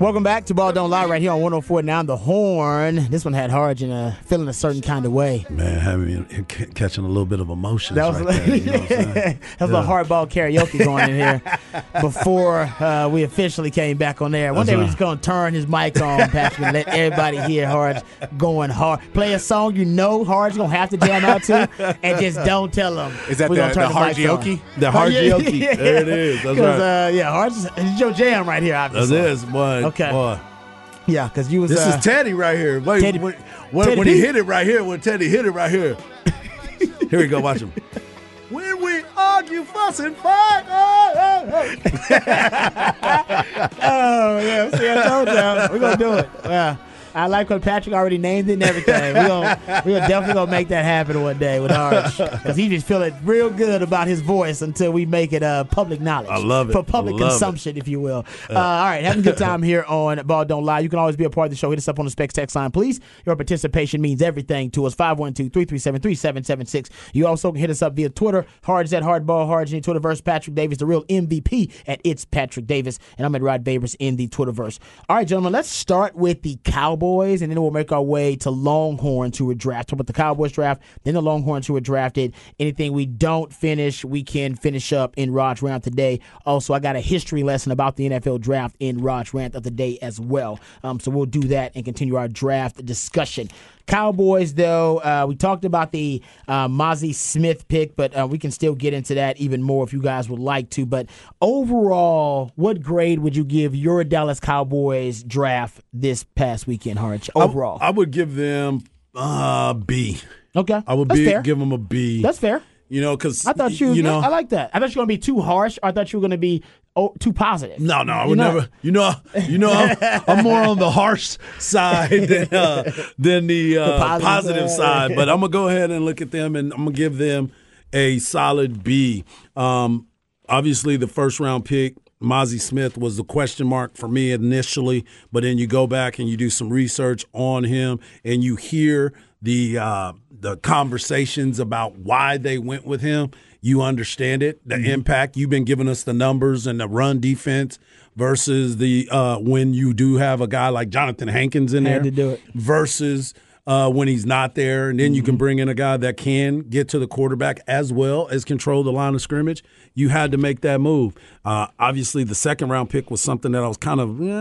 Welcome back to Ball Don't Lie right here on 104 Now The Horn. This one had Harge uh, feeling a certain kind of way. Man, having c- catching a little bit of emotion. That was, right there, you know what I'm saying? that was a little hardball karaoke going in here before uh, we officially came back on air. One That's day we're just going to turn his mic on, Patrick, and let everybody hear Harge going hard. Play a song you know Harge going to have to jam out to, and just don't tell him. Is that we're the- gonna turn the mics on. Hargeoke? The Hargeoke. There it is. That's 'Cause, right. Uh, yeah, Harge is it's your jam right here, That obviously. is, boy. Okay. Boy. Yeah, because you was. This uh, is Teddy right here. Wait, Teddy- when, when, Teddy when he hit it right here, when Teddy hit it right here. here we go. Watch him. when we argue, fuss, and fight. Oh, oh, oh. Oh yeah, see, I told y'all we're gonna do it. Yeah, I like what Patrick already named it and everything. We're gonna we're definitely gonna make that happen one day with Arch because he just feeling real good about his voice until we make it uh, public knowledge. I love it. for public love it. consumption, if you will. Uh, all right, having a good time here on Ball Don't Lie. You can always be a part of the show. Hit us up on the Specs text line, please. Your participation means everything to us. 512-337-3776. You also can hit us up via Twitter. Hard's at Hardball Hard's in the Twitterverse. Patrick Davis, the real MVP at It's Patrick Davis. And I'm at Rod Babers in the Twitterverse. All right, gentlemen, let's start with the Cowboys, and then we'll make our way to Longhorns who were drafted. About the Cowboys draft, then the Longhorns who were drafted. Anything we don't finish, we can finish up in Rod's Round today. Also, I got a history lesson about the NFL draft in Rod's Rant of the day as well. Um, so we'll do that and continue our draft discussion. Cowboys, though, uh, we talked about the uh, Mazi Smith pick, but uh, we can still get into that even more if you guys would like to. But overall, what grade would you give your Dallas Cowboys draft this past weekend, Harge? I- Overall, I, would give them uh, B. okay, I would be, give them a B. That's fair. You know, because I thought you, you know, I like that. I thought you were going to be too harsh. Or I thought you were going to be oh, too positive. No, no, I You're would not. never. You know, you know, I'm, I'm more on the harsh side than uh, than the, uh, positive positive, side. side. But I'm gonna go ahead and look at them, and I'm gonna give them a solid B. Um, obviously, the first round pick. Mazi Smith was the question mark for me initially, but then you go back and you do some research on him, and you hear the uh, the conversations about why they went with him. You understand it, the impact. You've been giving us the numbers and the run defense versus the uh, when you do have a guy like Jonathan Hankins in Had there to do it. versus uh, when he's not there, and then you can bring in a guy that can get to the quarterback as well as control the line of scrimmage. You had to make that move. Uh, obviously, the second round pick was something that I was kind of, yeah,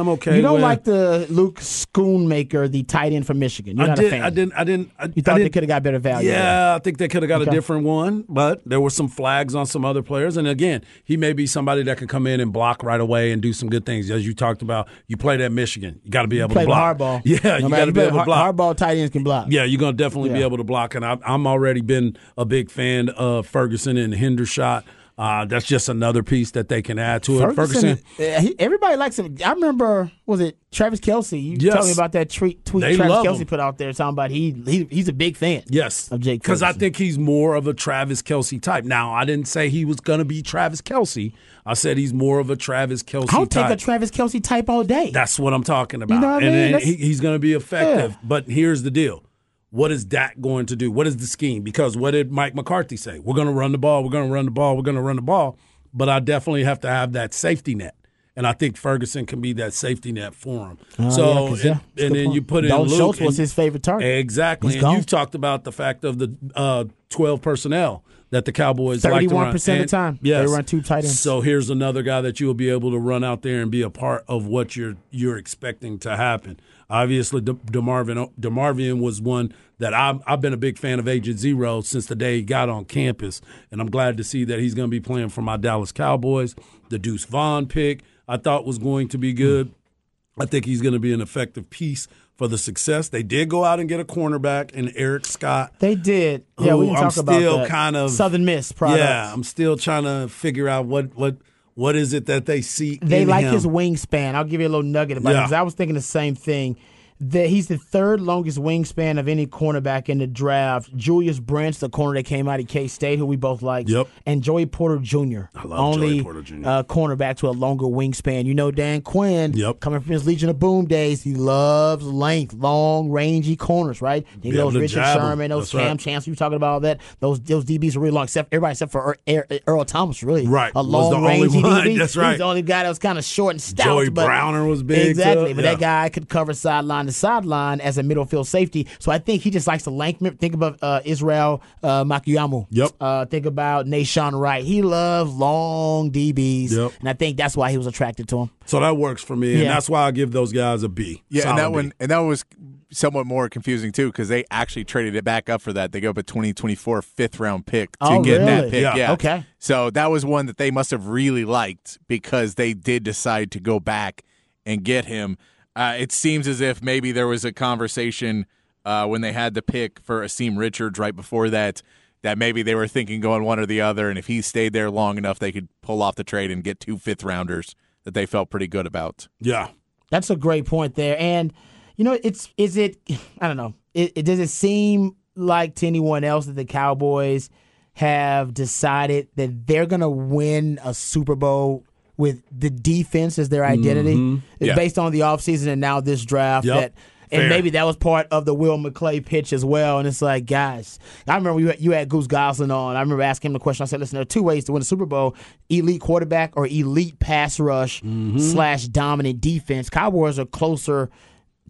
I'm okay. You don't with. like the Luke Schoonmaker, the tight end from Michigan. You're I not did. a fan. I didn't. I didn't. I, You thought I they could have got better value. Yeah, I think they could have got Okay. a different one, but there were some flags on some other players. And again, he may be somebody that can come in and block right away and do some good things. As you talked about, you played at Michigan, you got to be able to block. hardball. Yeah, No you got to be able to block. Hardball tight ends can block. Yeah, you're gonna definitely be able to block, and I, I'm already been a big fan of Ferguson and Hendershot. Uh, that's just another piece that they can add to it. Ferguson, uh, he- everybody likes him. I remember, was it Travis Kelce? You Yes. told me about that tweet, tweet They Travis Kelce him. put out there talking about he, he he's a big fan. yes, Of Jake because I think he's more of a Travis Kelce type. Now, I didn't say he was gonna be Travis Kelce. I said he's more of a Travis Kelce type. I'll type. take a Travis Kelce type all day. That's what I'm talking about. know what I and mean? and he, he's going to be effective. Yeah. But here's the deal. What is Dak going to do? What is the scheme? Because what did Mike McCarthy say? We're going to run the ball. We're going to run the ball. We're going to run the ball. But I definitely have to have that safety net. And I think Ferguson can be that safety net for him. Oh, so, yeah, and, yeah, and then point. you put in Dalton Luke. Schultz was his favorite target. Exactly. He's and gone. you've talked about the fact of the uh, 12 personnel that the Cowboys like to run. 31% of the time, they run two tight ends. So here's another guy that you'll be able to run out there and be a part of what you're you're expecting to happen. Obviously, De- DeMarvion DeMarvion was one that I've, I've been a big fan of Agent Zero since the day he got on campus, and I'm glad to see that he's going to be playing for my Dallas Cowboys. The Deuce Vaughn pick I thought was going to be good. I think he's going to be an effective piece for the success. They did go out and get a cornerback in Eric Scott. They did. Yeah, we didn't I'm talk about still that. kind of Southern Miss product. Yeah, I'm still trying to figure out what what what is it that they see. They like him. his wingspan. I'll give you a little nugget about Yeah. it because I was thinking the same thing. That he's the third longest wingspan of any cornerback in the draft. Julius Brents, the corner that came out of K State, who we both like, Yep. and Joey Porter Jr. I love only Joey Porter Jr.. Uh, cornerback to a longer wingspan. You know Dan Quinn, Yep. coming from his Legion of Boom days, he loves length, long, rangy corners. Right? He Be Richard. Sherman, those That's right. Cam Chance. You talking about all that? Those those DBs are really long. Except everybody except for Earl, Earl Thomas, really. Right. A long rangy. DB. That's right. was the only guy that was kind of short and stout. Joey but Browner was big, Exactly. too. But Yeah. that guy could cover sideline to sideline as a middle field safety. So I think he just likes to length. Think about uh, Israel uh, Mukuamu. Yep. Uh, think about Nahshon Wright. He loves long DBs. Yep. And I think that's why he was attracted to him. So that works for me, and that's why I give those guys a B. Yeah, Solid and that B. one and that was somewhat more confusing too because they actually traded it back up for that. They go up a 2024 fifth round pick to Oh, get that pick. Yeah. Yeah. Okay. So that was one that they must have really liked because they did decide to go back and get him. Uh, it seems as if maybe there was a conversation uh, when they had the pick for Asim Richards right before that. That maybe they were thinking going one or the other, and if he stayed there long enough, they could pull off the trade and get two fifth rounders that they felt pretty good about. Yeah. That's a great point there. And you know, it's is it I don't know. It, it does it seem like to anyone else that the Cowboys have decided that they're gonna win a Super Bowl with the defense as their identity? Mm-hmm. It's Yeah. based on the offseason and now this draft Yep. that and Fair. maybe that was part of the Will McClay pitch as well. And it's like, guys, I remember you had, you had Goose Gosselin on. I remember asking him the question. I said, listen, there are two ways to win a Super Bowl elite quarterback or elite pass rush mm-hmm. slash dominant defense. Cowboys are closer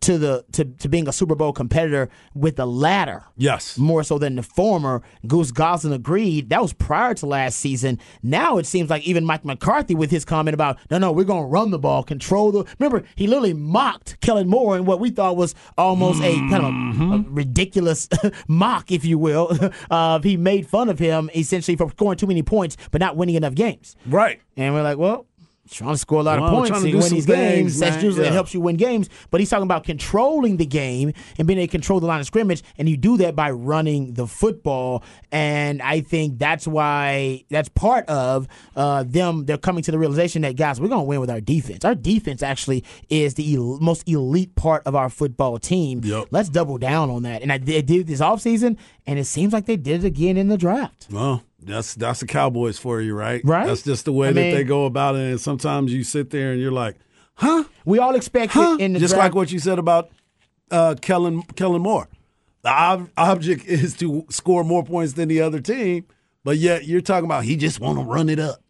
to the to, to being a Super Bowl competitor with the latter Yes. more so than the former. Goose Gosselin agreed. That was prior to last season. Now it seems like even Mike McCarthy with his comment about no, no, we're going to run the ball, control the. Remember, he literally mocked Kellen Moore in what we thought was almost a kind of a, a ridiculous mock, if you will. uh, he made fun of him essentially for scoring too many points but not winning enough games. Right. And we're like, well, trying to score a lot Well, of points trying to and win these things, games. That's usually it Yeah. helps you win games. But he's talking about controlling the game and being able to control the line of scrimmage, and you do that by running the football. And I think that's why that's part of uh, them. They're coming to the realization that guys, we're going to win with our defense. Our defense actually is the el- most elite part of our football team. Yep. Let's double down on that. And I did, did it this offseason, and it seems like they did it again in the draft. Well, that's that's the Cowboys for you, right? Right. That's just the way I that mean- they go about it. And sometimes you sit there and you're like, huh? We all expect Huh? it in the Just draft. like what you said about uh, Kellen Kellen Moore. The ob- object is to score more points than the other team, but yet you're talking about he just want to run it up.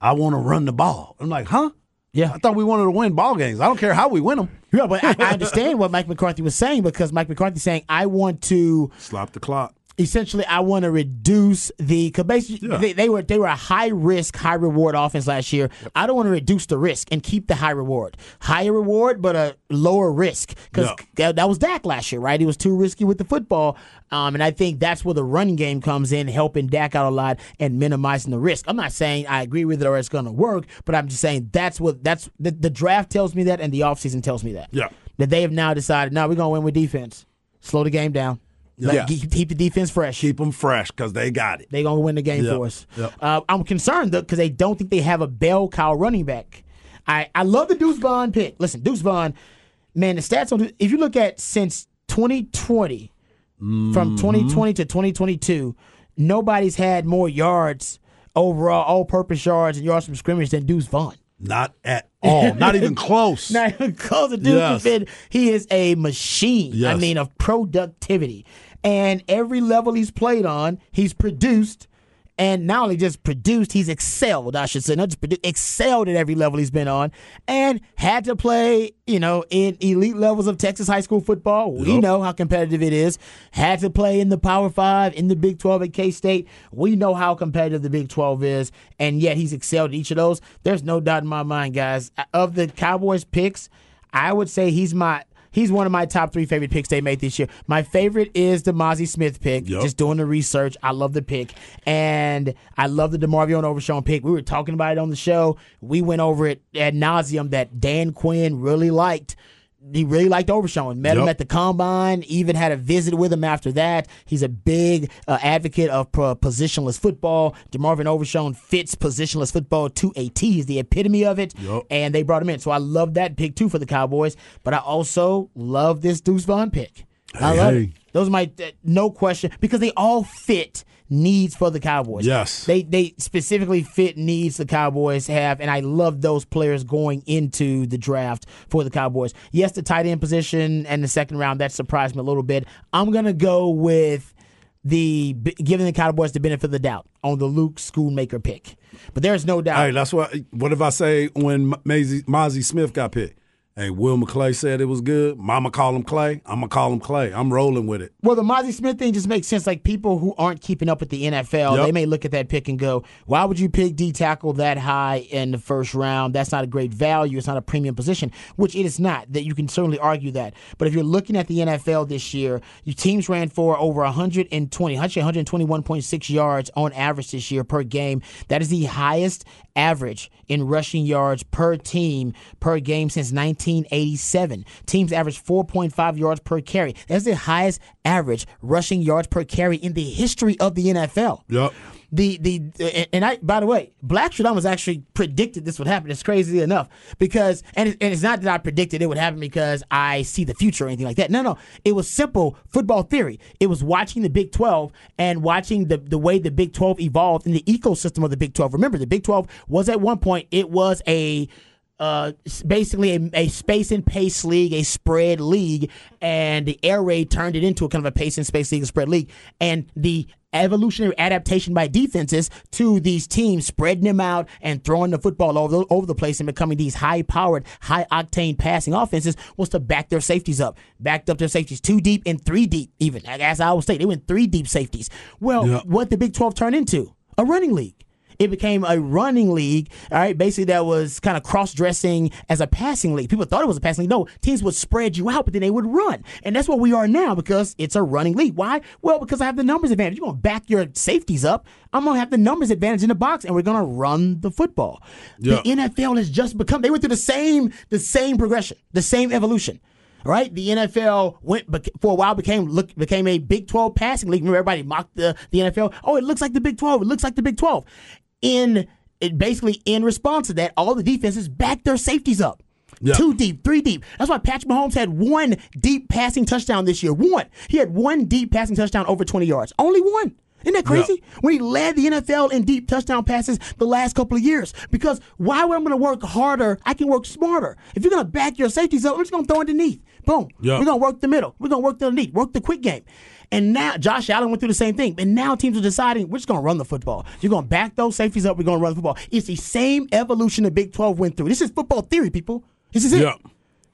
I want to run the ball. I'm like, huh? Yeah. I thought we wanted to win ball games. I don't care how we win them. Yeah, but I, I understand what Mike McCarthy was saying because Mike McCarthy's saying I want to Slap the clock. Essentially I want to reduce the because basically Yeah. they, they were they were a high risk high reward offense last year. I don't want to reduce the risk and keep the high reward, higher reward but a lower risk because that, that was Dak last year, right? He was too risky with the football, um, and I think that's where the running game comes in, helping Dak out a lot and minimizing the risk. I'm not saying I agree with it or it's going to work, but I'm just saying that's what that's the, the draft tells me that and the offseason tells me that. Yeah. that they have now decided, now we're going to win with defense. Slow the game down. Let- Yeah. keep, keep the defense fresh. Keep them fresh because they got it. They gonna win the game Yep, for us. yep. Uh, I'm concerned though because they don't think they have a bell cow running back. I I love the Deuce Vaughn pick. Listen, Deuce Vaughn, man, the stats on if you look at since 2020, Mm-hmm. from 2020 to 2022, nobody's had more yards overall, all-purpose yards and yards from scrimmage than Deuce Vaughn. Not at all. Not even close. Not even close to Duke Yes. He is a machine. I mean, of productivity. And every level he's played on, he's produced. and not only just produced, he's excelled, I should say, not just produced, excelled at every level he's been on, and had to play, you know, in elite levels of Texas high school football. We Yep. know how competitive it is. Had to play in the Power Five, in the Big 12 at K State. We know how competitive the Big 12 is, and yet he's excelled at each of those. There's no doubt in my mind, guys. Of the Cowboys picks, I would say he's my. He's one of my top three favorite picks they made this year. My favorite is the Mazi Smith pick. Yep. Just doing the research. I love the pick. And I love the DeMarvion pick. We were talking about it on the show. We went over it ad nauseum that Dan Quinn really liked. He really liked Overshown. Met him at the combine. Even had a visit with him after that. He's a big uh, advocate of positionless football. DeMarvion Overshown fits positionless football to a T. He's the epitome of it. Yep. And they brought him in. So I love that pick too for the Cowboys. But I also love this Deuce Vaughn pick. I love hey. it. Those are my uh, no question because they all fit needs for the Cowboys. Yes. They they specifically fit needs the Cowboys have, and I love those players going into the draft for the Cowboys. Yes, the tight end position and the second round that surprised me a little bit. I'm gonna go with the giving the Cowboys the benefit of the doubt on the Luke Schoonmaker pick, but there's no doubt. Hey, that's what. What if I say when Maisie, Mazi Smith got picked? Hey, Will McClay said it was good. Mama call him Clay. I'm gonna call him Clay. I'm rolling with it. Well, the Mazi Smith thing just makes sense. Like people who aren't keeping up with the NFL, Yep. they may look at that pick and go, "Why would you pick D tackle that high in the first round? That's not a great value. It's not a premium position." Which it is not. That you can certainly argue that. But if you're looking at the NFL this year, your teams ran for over 120, actually 121.6 yards on average this year per game. That is the highest average in rushing yards per team per game since 1987. Teams average 4.5 yards per carry. That's the highest average rushing yards per carry in the history of the NFL. Yep. The the and I by the way, Black was actually predicted this would happen. It's crazy enough because and it, and it's not that I predicted it would happen because I see the future or anything like that. No, no, it was simple football theory. It was watching the Big Twelve and watching the the way the Big Twelve evolved in the ecosystem of the Big Twelve. Remember, the Big Twelve was at one point it was a uh, basically a, a space and pace league, a spread league, and the air raid turned it into a kind of a pace and space league, a spread league, and the evolutionary adaptation by defenses to these teams spreading them out and throwing the football over the, over the place and becoming these high powered, high octane passing offenses was to back their safeties up, backed up their safeties two deep and three deep, even as Iowa say, they went three deep safeties. Well, Yeah. what the Big Twelve turned into a running league. It became a running league, all right, basically that was kind of cross dressing as a passing league. People thought it was a passing league. No, teams would spread you out, but then they would run. And that's what we are now because it's a running league. Why? Well, because I have the numbers advantage. You're going to back your safeties up. I'm going to have the numbers advantage in the box, and we're going to run the football. Yeah. The NFL has just become, they went through the same, the same progression, the same evolution. Right, the NFL went for a while became look became a Big Twelve passing league. Remember, everybody mocked the, the NFL. Oh, it looks like the Big Twelve. It looks like the Big Twelve. In basically in response to that, all the defenses backed their safeties up. Yeah. Two deep, three deep. That's why Patrick Mahomes had one deep passing touchdown this year. One. He had one deep passing touchdown over 20 yards. Only one. Isn't that crazy? When he led the NFL in deep touchdown passes the last couple of years. Because why would I going to work harder? I can work smarter. If you're going to back your safeties up, we're just going to throw underneath. Boom. Yeah. We're going to work the middle. We're going to work the underneath. Work the quick game. And now Josh Allen went through the same thing. And now teams are deciding we're just going to run the football. You're going to back those safeties up. We're going to run the football. It's the same evolution the Big 12 went through. This is football theory, people. This is it. Yeah.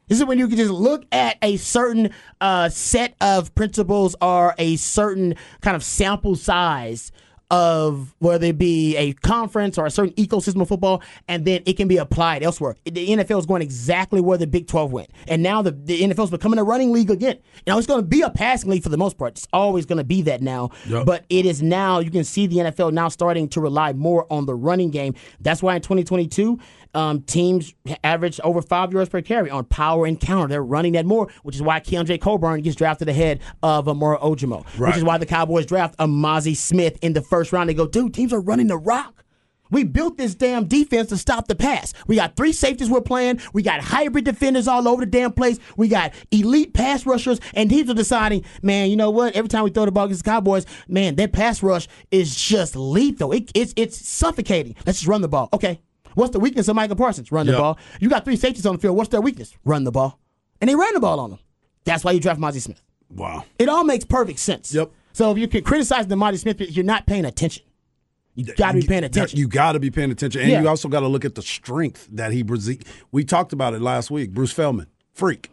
This is when you can just look at a certain uh, set of principles or a certain kind of sample size of whether it be a conference or a certain ecosystem of football, and then it can be applied elsewhere. The NFL is going exactly where the Big 12 went. And now the, the NFL is becoming a running league again. You know, it's going to be a passing league for the most part. It's always going to be that now. Yep. But it is now, you can see the NFL now starting to rely more on the running game. That's why in 2022, um, teams average over five yards per carry on power and counter. They're running that more, which is why Keondre Coburn gets drafted ahead of Amora Ojomo. Which is why the Cowboys draft Amazi Smith in the first round. They go, dude, teams are running the rock. We built this damn defense to stop the pass. We got three safeties we're playing. We got hybrid defenders all over the damn place. We got elite pass rushers, and teams are deciding, man, you know what? Every time we throw the ball against the Cowboys, man, that pass rush is just lethal. It, it's it's suffocating. Let's just run the ball. Okay. What's the weakness of Micah Parsons? Run the Yep. ball. You got three safeties on the field. What's their weakness? Run the ball. And they ran the ball on them. That's why you draft Mazi Smith. Wow. It all makes perfect sense. Yep. So if you can criticize the Marty Smith, you're not paying attention. You got to be paying attention. You got to be paying attention, and Yeah. you also got to look at the strength that he brings. We talked about it last week. Bruce Feldman, freak.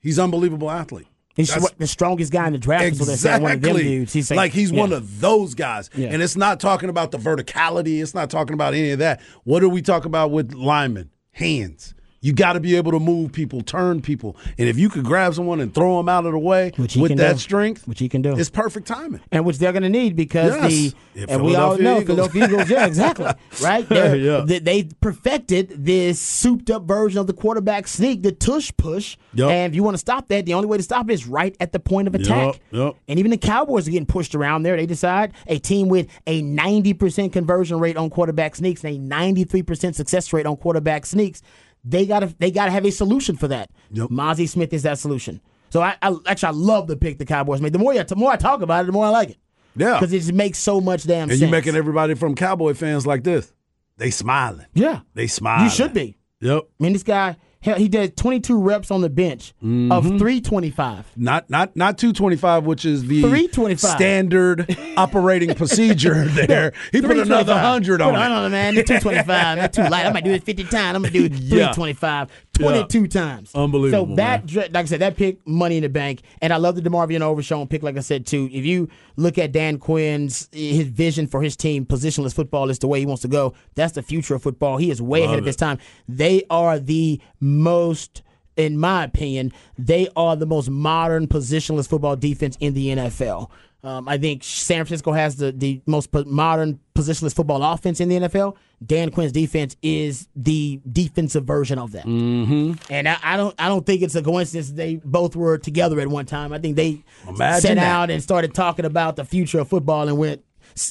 He's unbelievable athlete. He's That's- the strongest guy in the draft. They're one of them dudes. He's like he's one of those guys, Yeah. and it's not talking about the verticality. It's not talking about any of that. What do we talk about with linemen? Hands. You got to be able to move people, turn people, and if you could grab someone and throw them out of the way with that do. strength, Which he can do. it's perfect timing. and which they're going to need because Yes. the Yeah, and we all know Eagles. Philadelphia Eagles, yeah, exactly, right? Yeah. They, they perfected this souped-up version of the quarterback sneak, the tush push. Yep. And if you want to stop that, the only way to stop it is right at the point of attack. yep. And even the Cowboys are getting pushed around there. They decide a team with a 90% conversion rate on quarterback sneaks and a 93% success rate on quarterback sneaks. They gotta they gotta have a solution for that. Yep. Mazi Smith is that solution. So I, I actually I love the pick the Cowboys made. The more you, the more I talk about it, the more I like it. Yeah. because it just makes so much damn And sense. you're making everybody from Cowboy fans like this. They smiling. yeah, They smiling. you should be. Yep. I mean, this guy he did 22 reps on the bench of Mm-hmm. 325. Not not not 225, which is the 325. standard operating procedure there. He put another 325. hundred Put on it it. on it, man. It's 225. not too light. I might do it 50 times. I'm gonna do it 325, 22 times. Unbelievable, So that, man. like I said, that pick money in the bank, and I love the DeMarvion Overshown pick. Like I said too, if you look at Dan Quinn's his vision for his team, positionless football is the way he wants to go. That's the future of football. He is way ahead of his time. They are the most. In my opinion, they are the most modern positionless football defense in the NFL. Um, I think San Francisco has the, the most modern positionless football offense in the NFL. Dan Quinn's defense is the defensive version of that. Mm-hmm. And I, I don't I don't think it's a coincidence they both were together at one time. I think they Imagine sat that. out and started talking about the future of football and went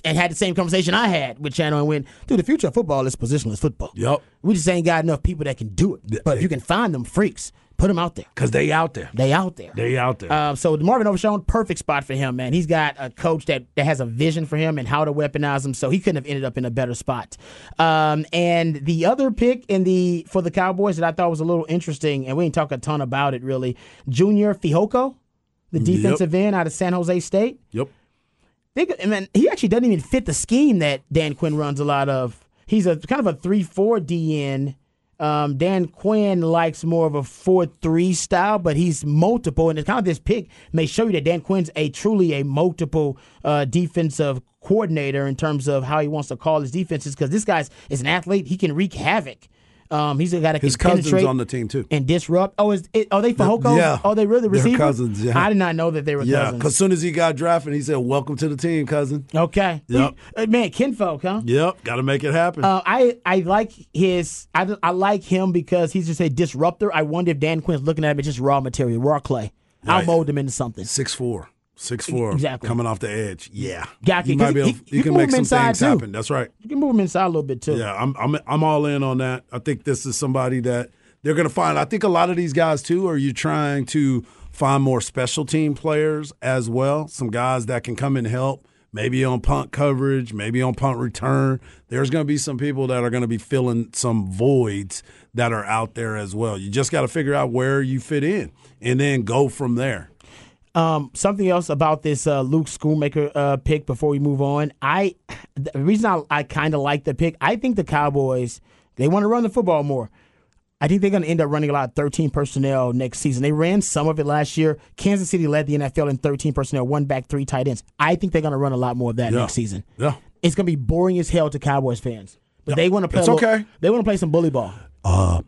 and had the same conversation I had with Channel and went, dude, the future of football is positionless football. Yep. We just ain't got enough people that can do it. But if you can find them freaks, put them out there. Because they out there. They out there. They out there. Uh, so Marvin Overshown, perfect spot for him, man. He's got a coach that, that has a vision for him and how to weaponize him. So he couldn't have ended up in a better spot. Um, and the other pick in the for the Cowboys that I thought was a little interesting, and we didn't talk a ton about it really. Junior Fehoko, the defensive end out of San Jose State. yep. I mean, he actually doesn't even fit the scheme that Dan Quinn runs a lot of. He's a kind of a three-four DN. Um, Dan Quinn likes more of a four-three style, but he's multiple, and it's kind of this pick may show you that Dan Quinn's a truly a multiple uh, defensive coordinator in terms of how he wants to call his defenses. Because this guy's is an athlete, he can wreak havoc. Um, he's a guy that can His cousin's penetrate on the team too. and disrupt. Oh, is it, are they Fehoko? Yeah. Oh, they really They're cousins, yeah. I did not know that they were Yeah. cousins. Because as soon as he got drafted, he said, "Welcome to the team, cousin." Okay. Yep. Uh, Man, kinfolk, huh? Yep. Got to make it happen. Uh, I I like his I, I like him because he's just a disruptor. I wonder if Dan Quinn's looking at him as just raw material, raw clay. I'll mold him into something. Six four. Six four. Exactly. Coming off the edge. Yeah. Got you might be able, he- you he can make some things too. happen. That's right. You can move him inside a little bit too. Yeah, I'm I'm I'm all in on that. I think this is somebody that they're going to find. I think a lot of these guys too are you trying to find more special team players as well. Some guys that can come and help. Maybe on punt coverage, maybe on punt return. There's going to be some people that are going to be filling some voids that are out there as well. You just got to figure out where you fit in and then go from there. Um, something else about this uh, Luke Schoonmaker uh, pick before we move on. I the reason I, I kind of like the pick. I think the Cowboys they want to run the football more. I think they're going to end up running a lot of 13 personnel next season. They ran some of it last year. Kansas City led the NFL in 13 personnel, one back, three tight ends. I think they're going to run a lot more of that Yeah. next season. Yeah. It's going to be boring as hell to Cowboys fans, but they want to play. It's little- okay. They want to play some bully ball. Uh,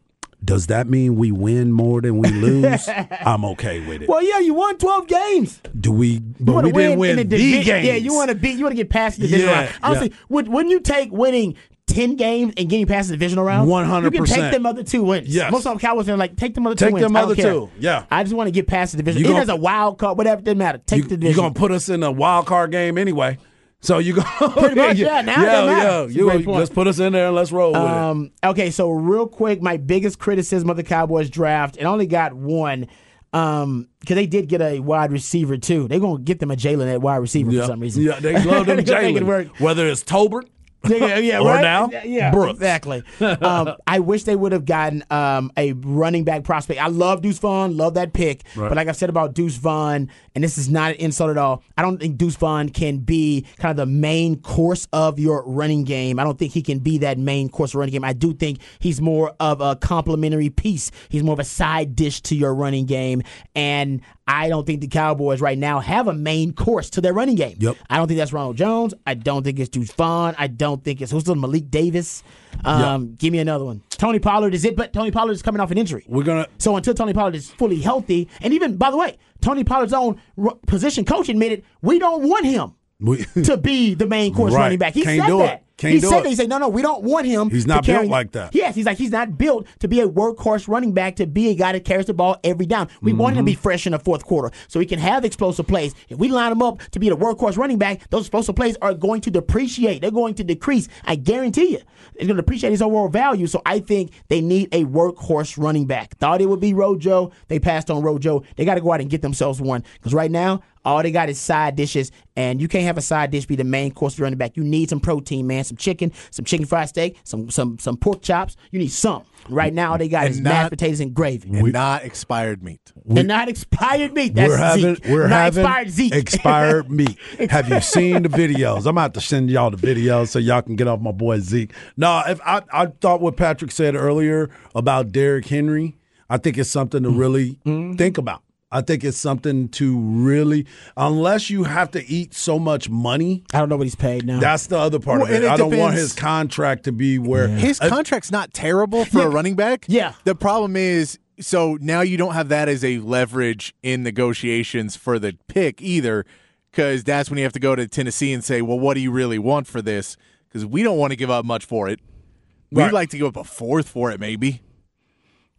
does that mean we win more than we lose? I'm okay with it. Well, yeah, you won 12 games. Do we? But we to didn't win, win the, the divi- games. Yeah, you want to beat. You want to get past the divisional Yeah, round. Honestly, yeah. would, wouldn't you take winning ten games and getting past the divisional round? 100%. You can take them other two wins. Yes. Most of the Cowboys are like, take them other Take two wins. them other care. two. Yeah. I just want to get past the division. It has a wild card, whatever. Doesn't matter. Take You, the division. you're gonna put us in a wild card game anyway. So you go Pretty much, yeah, now it yeah, doesn't yeah. It's a You, great point. let's put us in there and let's roll with it. Um, okay, so real quick, my biggest criticism of the Cowboys draft, and only got one, um, because they did get a wide receiver too. They're gonna get them a Jalen at wide receiver Yeah, for some reason. yeah. They love them They're gonna make it work. Jalen. Whether it's Tolbert Yeah, yeah, Or right? now, yeah, Brooks. exactly. Um, I wish they would have gotten um, a running back prospect. I love Deuce Vaughn, love that pick, but like I said about Deuce Vaughn, and this is not an insult at all. I don't think Deuce Vaughn can be kind of the main course of your running game. I don't think he can be that main course of running game. I do think he's more of a complementary piece. He's more of a side dish to your running game, and I don't think the Cowboys right now have a main course to their running game. Yep. I don't think that's Ronald Jones. I don't think it's Deuce Vaughn. I don't think it's who's the Malik Davis. Um, Give me another one. Tony Pollard is it, but Tony Pollard is coming off an injury. We're gonna So until Tony Pollard is fully healthy, and even by the way, Tony Pollard's own position coach admitted we don't want him we, to be the main course Right. running back. He Can't said do it. that. He said it. that. He said, no, no, we don't want him. He's not built like that. Yes, he's like he's not built to be a workhorse running back to be a guy that carries the ball every down. We want him to be Mm-hmm. fresh in the fourth quarter so he can have explosive plays. If we line him up to be the workhorse running back, those explosive plays are going to depreciate. They're going to decrease. I guarantee you, it's going to depreciate his overall value. So I think they need a workhorse running back. Thought it would be Rojo. They passed on Rojo. They got to go out and get themselves one because right now all they got is side dishes, and you can't have a side dish be the main course of running back. You need some protein, man. Some chicken, some chicken fried steak, some some some pork chops. You need some. Right now, all they got And is not- mashed potatoes and gravy. and not expired meat. and not expired meat. That's we're having Zeke. we're not having expired Zeke. expired meat. Have you seen the videos? I'm about to send y'all the videos so y'all can get off my boy Zeke. No, if I I thought what Patrick said earlier about Derrick Henry, I think it's something to mm. really mm-hmm. think about. I think it's something to really, unless you have to eat so much money. I don't know what he's paid now. That's the other part Well, of it. it I don't want his contract to be where His contract's not terrible for a running back. Yeah. The problem is, so now you don't have that as a leverage in negotiations for the pick either, because that's when you have to go to Tennessee and say, well, what do you really want for this? Because we don't want to give up much for it. We'd Right. like to give up a fourth for it, maybe.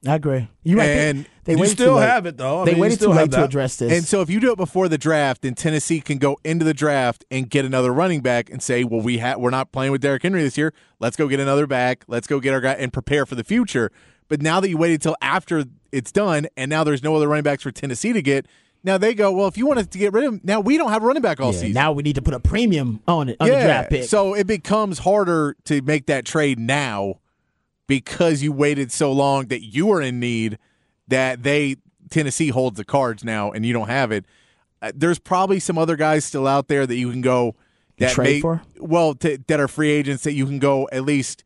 I agree. You right. They- And they, you still have it, though. I they mean, waited still too late to address this. And so if you do it before the draft, then Tennessee can go into the draft and get another running back and say, well, we ha- we're not playing with Derrick Henry this year. Let's go get another back. Let's go get our guy and prepare for the future. But now that you waited till after it's done, and now there's no other running backs for Tennessee to get, now they go, well, if you wanted to get rid of him, now we don't have a running back all Yeah, season. now we need to put a premium on it on the draft pick. So it becomes harder to make that trade now because you waited so long that you were in need that they Tennessee holds the cards now and you don't have it. Uh, there's probably some other guys still out there that you can go that trade may, for? well to, that are free agents that you can go at least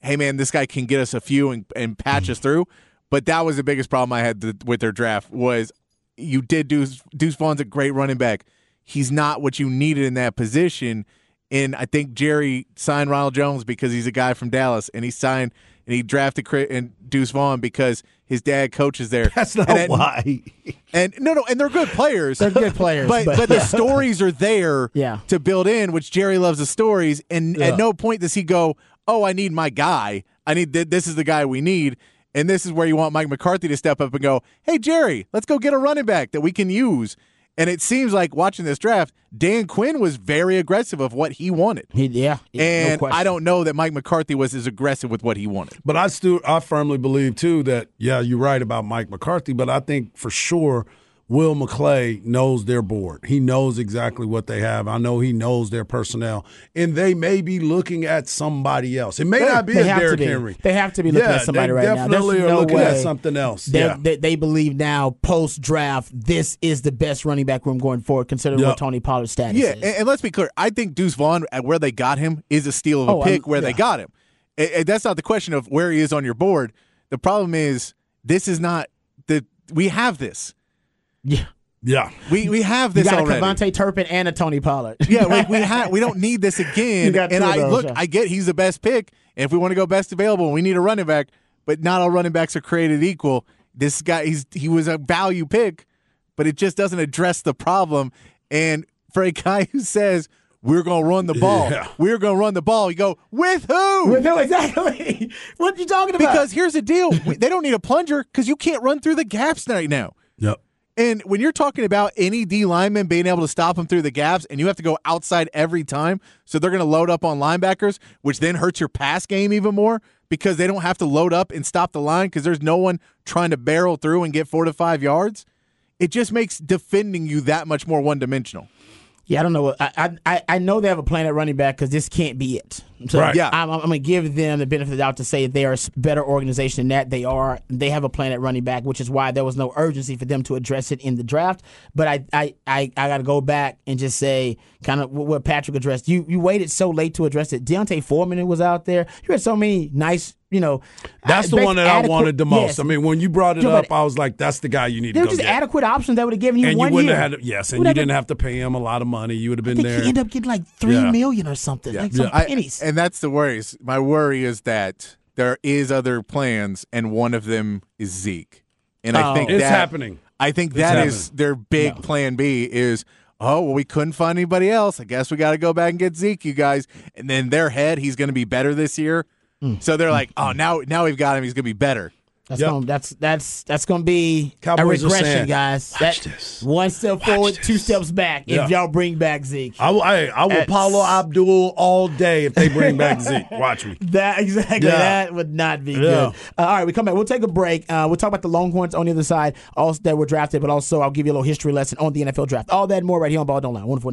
hey man this guy can get us a few and, and patch us through but that was the biggest problem I had th- with their draft was you did Deuce Deuce Vaughn's a great running back he's not what you needed in that position and I think Jerry signed Ronald Jones because he's a guy from Dallas and he signed and he drafted Cri- and Deuce Vaughn because his dad coaches there That's not and, at- why. and no, no, and they're good players. They're good players, but but- but the stories are there Yeah. to build in, which Jerry loves the stories. And Yeah. at no point does he go, "Oh, I need my guy. I need th- this is the guy we need." And this is where you want Mike McCarthy to step up and go, "Hey, Jerry, let's go get a running back that we can use." And it seems like watching this draft, Dan Quinn was very aggressive of what he wanted. He- yeah, And question. I don't know that Mike McCarthy was as aggressive with what he wanted. But I still, I firmly believe too that yeah, you're right about Mike McCarthy. But I think for sure, Will McClay knows their board. He knows exactly what they have. I know he knows their personnel, and they may be looking at somebody else. It may not be They a have to Derrick be. Henry. They have to be looking yeah, at somebody they right now. There's Definitely are no looking way at something else. They're- Yeah. They, they believe now, post draft, this is the best running back room going forward, considering Yep. what Tony Pollard's status Yeah, is. and, and let's be clear. I think Deuce Vaughn, at where they got him, is a steal of a Oh, pick I'm- where they got him. And- and that's not the question of where he is on your board. The problem is this is not the we have this. Yeah. yeah. We we have You this got a already. KaVontae Turpin and a Tony Pollard. yeah, we we, ha- we don't need this You again. got And two of I those, look, yeah. I get he's the best pick. And if we want to go best available, we need a running back. But not all running backs are created equal. This guy, he's he was a value pick, but it just doesn't address the problem. And for a guy who says we're going to run the ball, Yeah. we're going to run the ball, you go with who? Well, no, exactly. what you talking about? Because here's the deal: they don't need a plunger because you can't run through the gaps right now. And when you're talking about any D lineman being able to stop them through the gaps, and you have to go outside every time, so they're going to load up on linebackers, which then hurts your pass game even more because they don't have to load up and stop the line because there's no one trying to barrel through and get four to five yards. It just makes defending you that much more one dimensional. Yeah, I don't know. I I, I know they have a plan at running back because this can't be it. So Right. Yeah. I'm, I'm going to give them the benefit of the doubt to say they are a better organization than that. They are. They have a plan at running back, which is why there was no urgency for them to address it in the draft. But I I, I, I got to go back and just say kind of what Patrick addressed. You you waited so late to address it. D'Onta Foreman was out there. You had so many nice. You know, That's the one that I wanted the most. yes. I mean, when you brought it Yeah, up, I was like, "That's the guy you need They to were go just get." adequate options that would have given you and you wouldn't year. have had to, yes, and Would you didn't been- have to pay him a lot of money. You would have I been think there. he ended up getting like three Yeah. million or something, like some I- pennies. and that's the worries. My worry is that there is other plans, and one of them is Zeke. And I Oh. think It's that- happening. I think It's that is happening. their big plan B is. Oh well, we couldn't find anybody else. I guess we got to go back and get Zeke, you guys. And then their head, he's going to be better this year. Mm. So they're like, oh, now now we've got him. He's going to be better. That's Yep. gonna that's that's that's gonna be Cowboys a regression, guys. "Watch That- this. One step forward, two steps back. Yeah. If y'all bring back Zeke, I will, I, I will That's- Paula Abdul all day if they bring back Zeke. Watch me. that exactly Yeah. that would not be Yeah. good. Uh, all right, we come back. We'll take a break. Uh, we'll talk about the Longhorns on the other side, also that were drafted, but also I'll give you a little history lesson on the NFL draft. All that and more right here on Ball Don't Lie. Wonderful.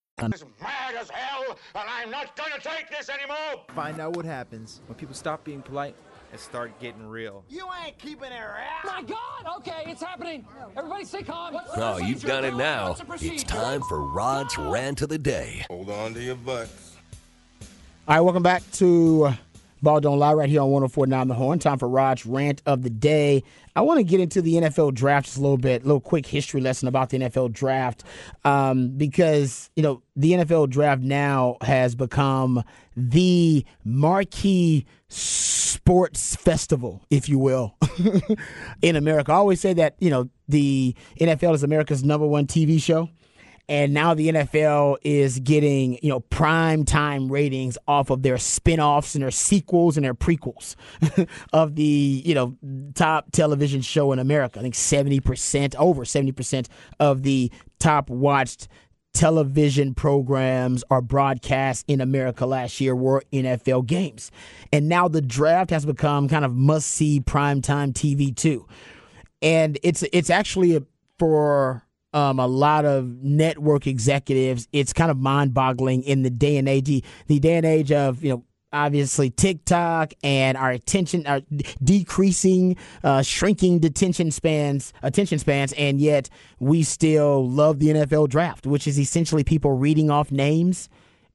Mad as hell, and I'm not gonna take this anymore! Find out what happens when people stop being polite and start getting real. You ain't keeping it right. My God! Okay, it's happening. Everybody, stay calm. What's the Oh, you've done it now. What's the procedure? It's time for Rod's rant of the day. Hold on to your butts. All right, welcome back to Ball Don't Lie right here on 1049 The Horn. Time for Rod's rant of the day. I want to get into the NFL draft just a little bit, a little quick history lesson about the NFL draft um, because, you know, the NFL draft now has become the marquee sports festival, if you will, in America. I always say that, you know, the NFL is America's number one TV show and now the NFL is getting you know prime time ratings off of their spin-offs and their sequels and their prequels of the you know top television show in America. I think 70% over 70% of the top watched television programs are broadcast in America last year were NFL games. And now the draft has become kind of must-see primetime TV too. And it's it's actually a, for um, a lot of network executives, it's kind of mind-boggling in the day and age, the day and age of you know obviously TikTok and our attention, our decreasing, uh, shrinking detention spans, attention spans, and yet we still love the NFL draft, which is essentially people reading off names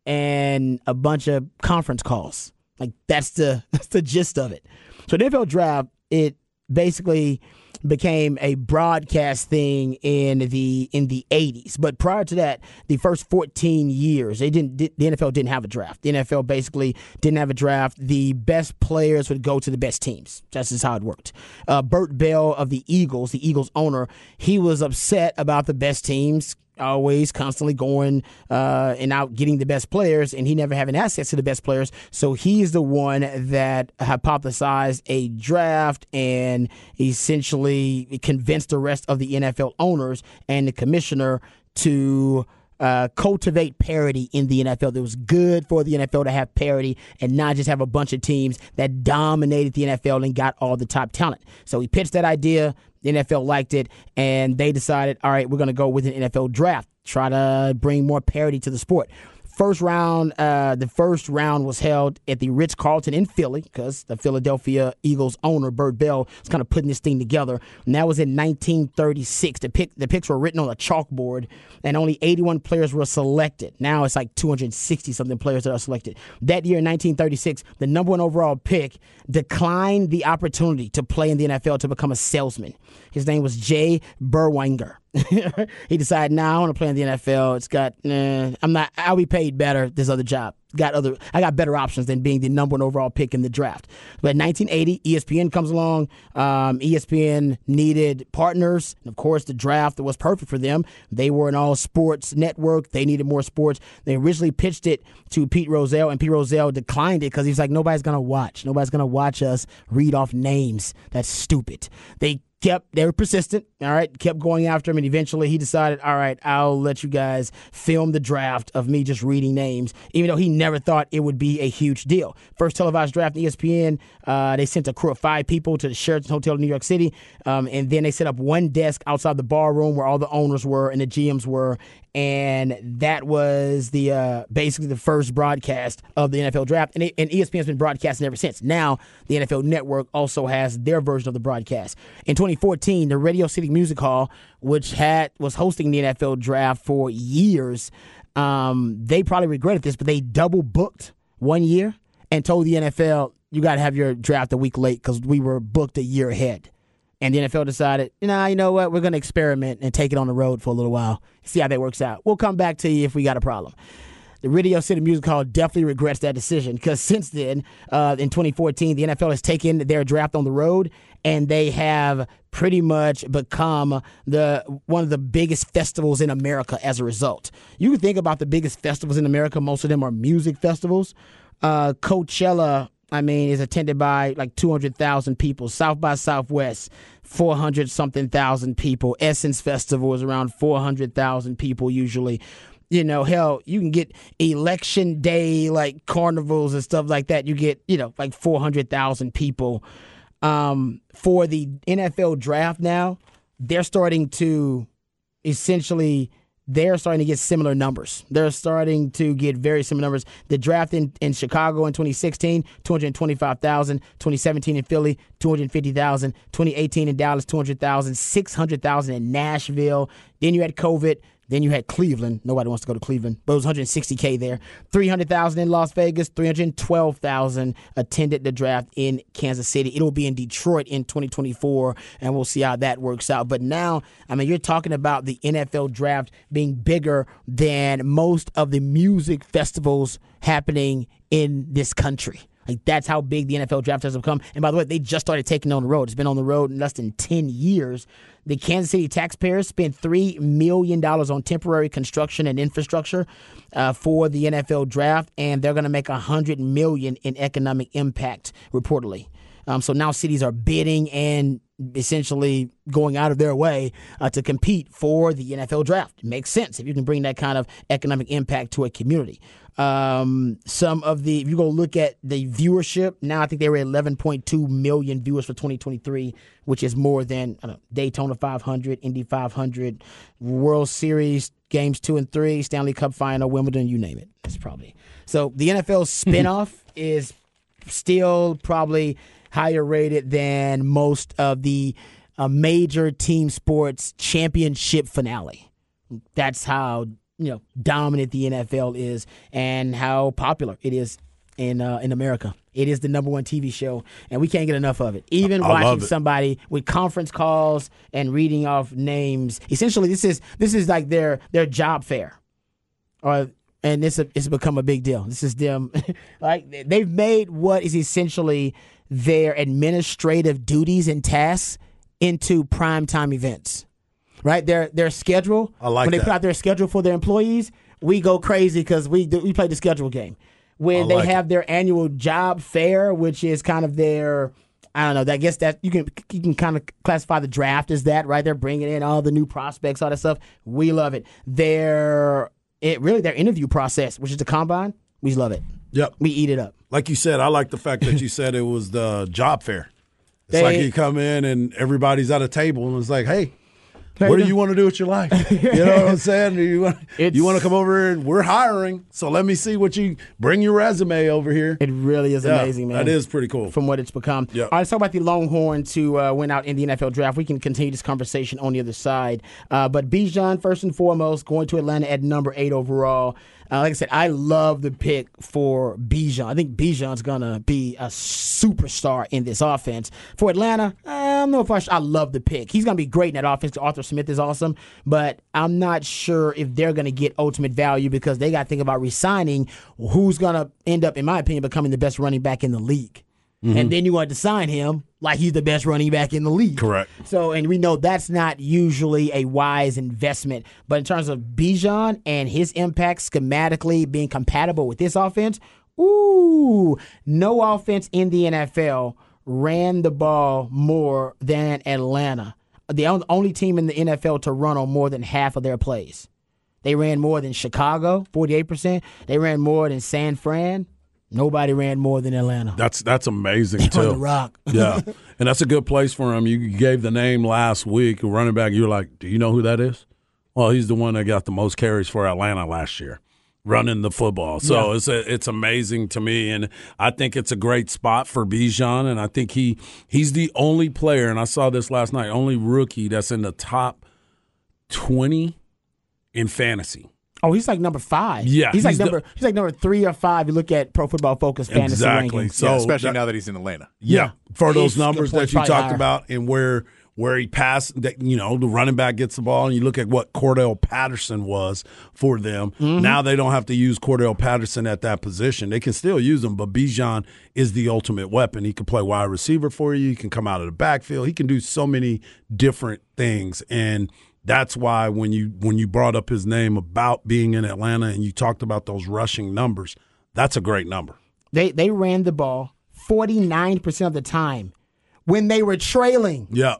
and a bunch of conference calls. Like that's the that's the gist of it. So NFL draft, it basically became a broadcast thing in the in the 80s but prior to that the first 14 years they didn't the NFL didn't have a draft. The NFL basically didn't have a draft. The best players would go to the best teams. That's just how it worked. Uh, Bert Bell of the Eagles the Eagles owner he was upset about the best teams always constantly going uh, and out getting the best players, and he never having access to the best players. So he's the one that hypothesized a draft and essentially convinced the rest of the NFL owners and the commissioner to. Uh, cultivate parity in the NFL. It was good for the NFL to have parity and not just have a bunch of teams that dominated the NFL and got all the top talent. So he pitched that idea. The NFL liked it, and they decided, all right, we're going to go with an NFL draft, try to bring more parity to the sport. First round, uh, the first round was held at the Ritz Carlton in Philly because the Philadelphia Eagles owner Bert Bell was kind of putting this thing together, and that was in 1936. The pick, the picks were written on a chalkboard, and only 81 players were selected. Now it's like 260 something players that are selected. That year, in 1936, the number one overall pick declined the opportunity to play in the NFL to become a salesman. His name was Jay Berwanger. he decided, nah, I want to play in the NFL. It's got, I'm not. I'll be paid better. This other job got other. I got better options than being the number one overall pick in the draft. But 1980, ESPN comes along. Um, ESPN needed partners, and of course, the draft was perfect for them. They were an all sports network. They needed more sports. They originally pitched it to Pete Rozelle, and Pete Rozelle declined it because he's like, nobody's gonna watch. Nobody's gonna watch us read off names. That's stupid. They kept they were persistent all right kept going after him and eventually he decided all right i'll let you guys film the draft of me just reading names even though he never thought it would be a huge deal. First televised draft espn uh, they sent a crew of five people to the sheraton hotel in new york city um, and then they set up one desk outside the bar room where all the owners were and the gms were and that was the uh, basically the first broadcast of the NFL draft, and, and ESPN's been broadcasting ever since. Now the NFL Network also has their version of the broadcast. In 2014, the Radio City Music Hall, which had was hosting the NFL draft for years, um, they probably regretted this, but they double booked one year and told the NFL you got to have your draft a week late because we were booked a year ahead. And the NFL decided, nah, you know what? We're going to experiment and take it on the road for a little while, see how that works out. We'll come back to you if we got a problem. The Radio City Music Hall definitely regrets that decision because since then, uh, in 2014, the NFL has taken their draft on the road and they have pretty much become the one of the biggest festivals in America as a result. You can think about the biggest festivals in America; most of them are music festivals. Uh, Coachella I mean, is attended by like 200,000 people. South by Southwest, 400 something thousand people. Essence Festival is around 400,000 people usually. You know, hell, you can get election day like carnivals and stuff like that. You get, you know, like 400,000 people. Um, for the NFL draft now, they're starting to essentially they're starting to get similar numbers. They're starting to get very similar numbers. The draft in, in Chicago in 2016, 225,000. 2017 in Philly, 250,000. 2018 in Dallas, 200,000. 600,000 in Nashville. Then you had COVID. Then you had Cleveland. Nobody wants to go to Cleveland, but it was 160k there. 300,000 in Las Vegas. 312,000 attended the draft in Kansas City. It'll be in Detroit in 2024, and we'll see how that works out. But now, I mean, you're talking about the NFL draft being bigger than most of the music festivals happening in this country. Like that's how big the NFL draft has become. And by the way, they just started taking on the road. It's been on the road in less than ten years. The Kansas City taxpayers spent three million dollars on temporary construction and infrastructure uh, for the NFL draft, and they're going to make a hundred million in economic impact reportedly. Um, so now cities are bidding and essentially going out of their way uh, to compete for the NFL draft. It makes sense if you can bring that kind of economic impact to a community. Um, some of the, if you go look at the viewership, now I think they were 11.2 million viewers for 2023, which is more than know, Daytona 500, Indy 500, World Series games two and three, Stanley Cup final, Wimbledon, you name it. It's probably so. The NFL spinoff is still probably higher rated than most of the uh, major team sports championship finale. That's how you know dominant the NFL is and how popular it is in uh, in America. It is the number one TV show, and we can't get enough of it. Even I watching it. somebody with conference calls and reading off names. Essentially, this is this is like their their job fair, or and it's a, it's become a big deal. This is them, like they've made what is essentially their administrative duties and tasks into primetime events. Right, their their schedule. I like when they that. put out their schedule for their employees. We go crazy because we do, we play the schedule game. When they have their annual job fair, which is kind of their I don't know. I guess that you can you can kind of classify the draft as that, right? They're bringing in all the new prospects, all that stuff. We love it. Their it really their interview process, which is the combine, we love it. Yep. We eat it up. Like you said, I like the fact that you said it was the job fair. It's They- like you come in and everybody's at a table and it's like, hey, What do you want to do with your life? You know what I'm saying? You want you want to come over here and we're hiring, so let me see what you bring your resume over here. It really is Yeah, amazing, man. That is pretty cool. from what it's become. Yeah. All right, let's talk about the Longhorn to uh, went out in the NFL draft. We can continue this conversation on the other side. Uh, but Bijan, first and foremost, going to Atlanta at number eight overall. Uh, like I said, I love the pick for Bijan. I think Bijan's gonna be a superstar in this offense. For Atlanta, um, don't know if I, sh- I love the pick. He's going to be great in that offense. Arthur Smith is awesome, but I'm not sure if they're going to get ultimate value because they got to think about resigning who's going to end up, in my opinion, becoming the best running back in the league. Mm-hmm. And then you want to sign him like he's the best running back in the league. Correct. So, and we know that's not usually a wise investment. But in terms of Bijan and his impact schematically being compatible with this offense, ooh, no offense in the NFL ran the ball more than Atlanta. The only team in the NFL to run on more than half of their plays. They ran more than Chicago, 48%. They ran more than San Fran. Nobody ran more than Atlanta. That's that's amazing on too. the rock. yeah, and that's a good place for him. You gave the name last week, running back. You're like, do you know who that is? Well, he's the one that got the most carries for Atlanta last year, running the football. So Yeah. it's a, it's amazing to me, and I think it's a great spot for Bijan. And I think he he's the only player, and I saw this last night, only rookie that's in the top twenty in fantasy. Oh, he's like number five. Yeah, he's, like he's the- number he's like number three or five. You look at Pro Football Focus fantasy Exactly. rankings. So Yeah, especially that- now that he's in Atlanta. Yeah, Yeah. for those He's- numbers that you talked higher. about and where where he passed, that you know the running back gets the ball, and you look at what Cordarrelle Patterson was for them. Mm-hmm. Now they don't have to use Cordarrelle Patterson at that position; they can still use him. But Bijan is the ultimate weapon. He can play wide receiver for you. He can come out of the backfield. He can do so many different things, and that's why when you when you brought up his name about being in Atlanta and you talked about those rushing numbers, that's a great number. They they ran the ball forty nine percent of the time when they were trailing. Yeah.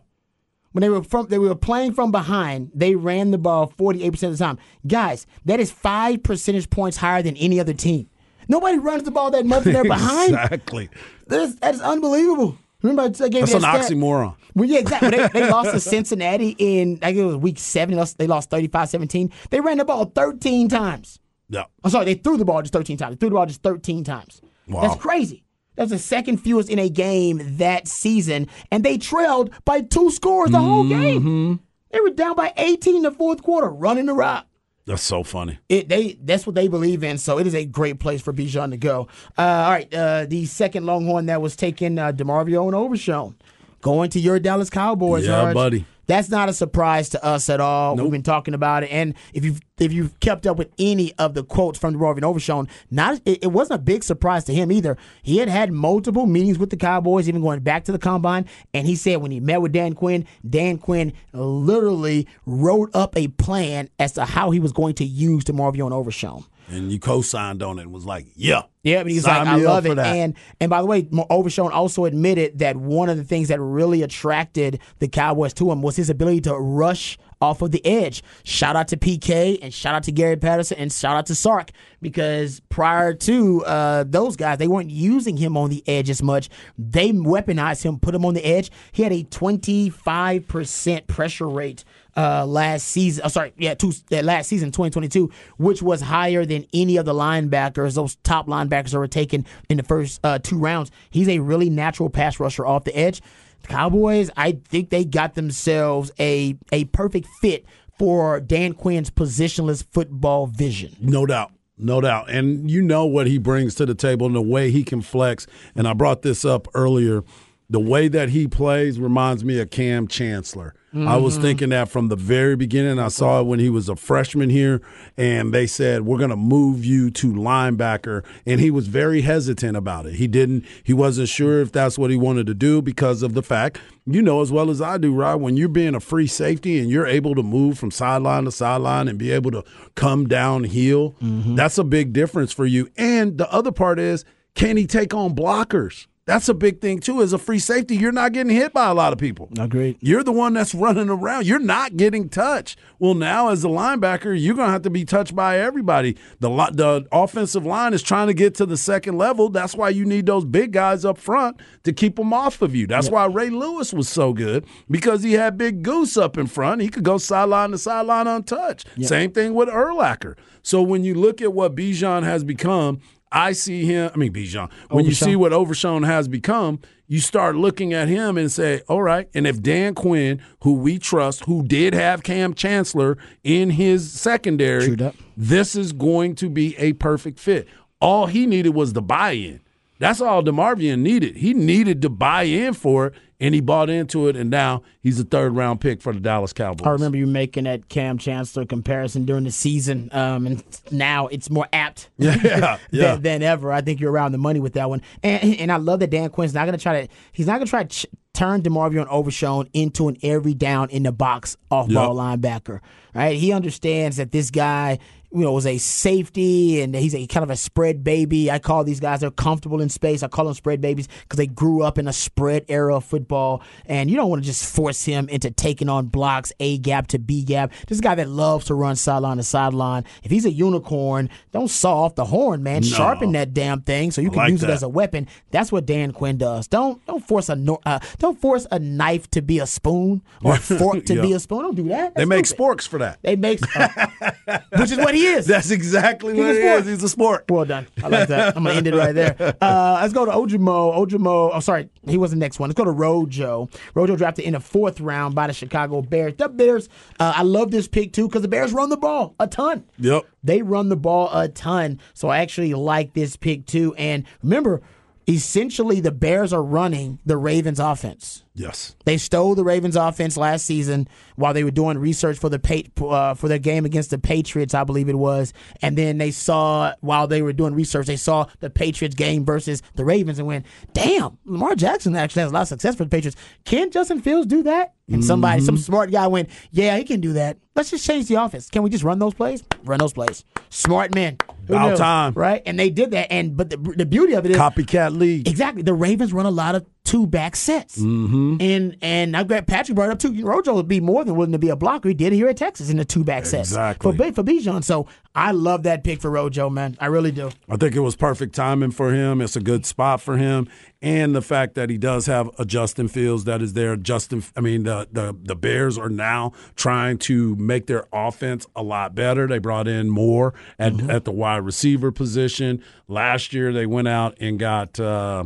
When they were from they were playing from behind, they ran the ball forty eight percent of the time. Guys, that is five percentage points higher than any other team. Nobody runs the ball that much when they're behind. exactly. That's, that is unbelievable. Remember, I gave That's you an stat? oxymoron. Well, yeah, exactly. They, they lost to Cincinnati in, I think it was week seven. They lost, they lost 35 17. They ran the ball 13 times. Yeah. I'm sorry, they threw the ball just 13 times. They threw the ball just 13 times. Wow. That's crazy. That's the second fewest in a game that season, and they trailed by two scores the whole game. Mm-hmm. They were down by 18 in the fourth quarter, running the rock. That's so funny. It they that's what they believe in. So it is a great place for Bijan to go. Uh, all right, uh, the second Longhorn that was taken, uh, DeMarvion Overshown, going to your Dallas Cowboys. Yeah, Arch. buddy. That's not a surprise to us at all. Nope. We've been talking about it, and if you've if you've kept up with any of the quotes from and Overshown, not it, it wasn't a big surprise to him either. He had had multiple meetings with the Cowboys, even going back to the combine, and he said when he met with Dan Quinn, Dan Quinn literally wrote up a plan as to how he was going to use DeMarvion Overshown. And you co-signed on it and was like, yeah. Yeah, but he's like, I love it. And and by the way, Overshown also admitted that one of the things that really attracted the Cowboys to him was his ability to rush off of the edge. Shout out to PK and shout out to Gary Patterson and shout out to Sark because prior to uh, those guys, they weren't using him on the edge as much. They weaponized him, put him on the edge. He had a 25% pressure rate uh, last season. Oh, sorry, yeah, two, uh, last season, 2022, which was higher than any of the linebackers, those top linebackers that were taken in the first uh, two rounds. He's a really natural pass rusher off the edge. The Cowboys, I think they got themselves a a perfect fit for Dan Quinn's positionless football vision. No doubt. No doubt. And you know what he brings to the table and the way he can flex. And I brought this up earlier. The way that he plays reminds me of Kam Chancellor. I was Mhm. thinking that from the very beginning. I saw it when he was a freshman here, and they said, We're going to move you to linebacker. And he was very hesitant about it. He didn't, he wasn't sure if that's what he wanted to do because of the fact, you know, as well as I do, right? When you're being a free safety and you're able to move from sideline to sideline and be able to come downhill, that's a big difference for you. And the other part is, can he take on blockers? That's a big thing too. As a free safety, you're not getting hit by a lot of people. Agreed. You're the one that's running around. You're not getting touched. Well, now as a linebacker, you're going to have to be touched by everybody. The the offensive line is trying to get to the second level. That's why you need those big guys up front to keep them off of you. That's why Ray Lewis was so good because he had Big Goose up in front. He could go sideline to sideline untouched. Yeah. Same thing with Urlacher. So when you look at what Bijan has become, I see him. I mean Bijan. When you see what Overshown has become, you start looking at him and say, all right. And if Dan Quinn, who we trust, who did have Kam Chancellor in his secondary, this is going to be a perfect fit. All he needed was the buy in. That's all DeMarvion needed. He needed to buy in for it, and he bought into it, and now he's a third round pick for the Dallas Cowboys. I remember you making that Kam Chancellor comparison during the season, um, and now it's more apt Yeah, yeah. than, than ever. I think you're around the money with that one, and and I love that Dan Quinn's not going to try to. He's not going to try to ch- turn DeMarvion Overshown into an every down in the box off ball linebacker. Right? He understands that this guy you know, was a safety and he's a kind of a spread baby. I call these guys, they're comfortable in space. I call them spread babies because they grew up in a spread era of football. And you don't want to just force him into taking on blocks, A gap to B gap. This guy that loves to run sideline to sideline. If he's a unicorn, don't saw off the horn, man. No. Sharpen that damn thing so you can like use it as a weapon. That's what Dan Quinn does. Don't don't force a uh, don't force a knife to be a spoon or a fork to Yeah. be a spoon. Don't do that. They make stupid. sporks for that. They make, which is what he is. That's exactly He's what sport. is. He's a sport. Well done. I like that. I'm gonna end it right there. Uh, let's go to Ojomo. Ojomo. Oh, sorry, he was the next one. Let's go to Rojo. Rojo drafted in the fourth round by the Chicago Bears. The Bears. Uh, I love this pick too because the Bears run the ball a ton. Yep. They run the ball a ton. So I actually like this pick too. And remember, essentially the Bears are running the Ravens offense. Yes. They stole the Ravens offense last season while they were doing research for the Pa- uh, for their game against the Patriots, I believe it was. And then they saw while they were doing research, they saw the Patriots game versus the Ravens and went, "Damn, Lamar Jackson actually has a lot of success for the Patriots. Can Justin Fields do that?" And somebody, some smart guy went, "Yeah, he can do that. Let's just change the offense. Can we just run those plays? Run those plays. Smart men. Who About time. right? And they did that. And but the the beauty of it is Copycat league. Exactly. The Ravens run a lot of two back sets. Mm-hmm. And and I've got Patrick brought up too. Rojo would be more than willing to be a blocker. He did it here at Texas in the two back sets. Exactly. For, for Bijan. So I love that pick for Rojo, man. I really do. I think it was perfect timing for him. It's a good spot for him, and the fact that he does have a Justin Fields that is there. Justin, I mean, the the the Bears are now trying to make their offense a lot better. They brought in more at Mm-hmm. at the wide receiver position last year. They went out and got. Uh,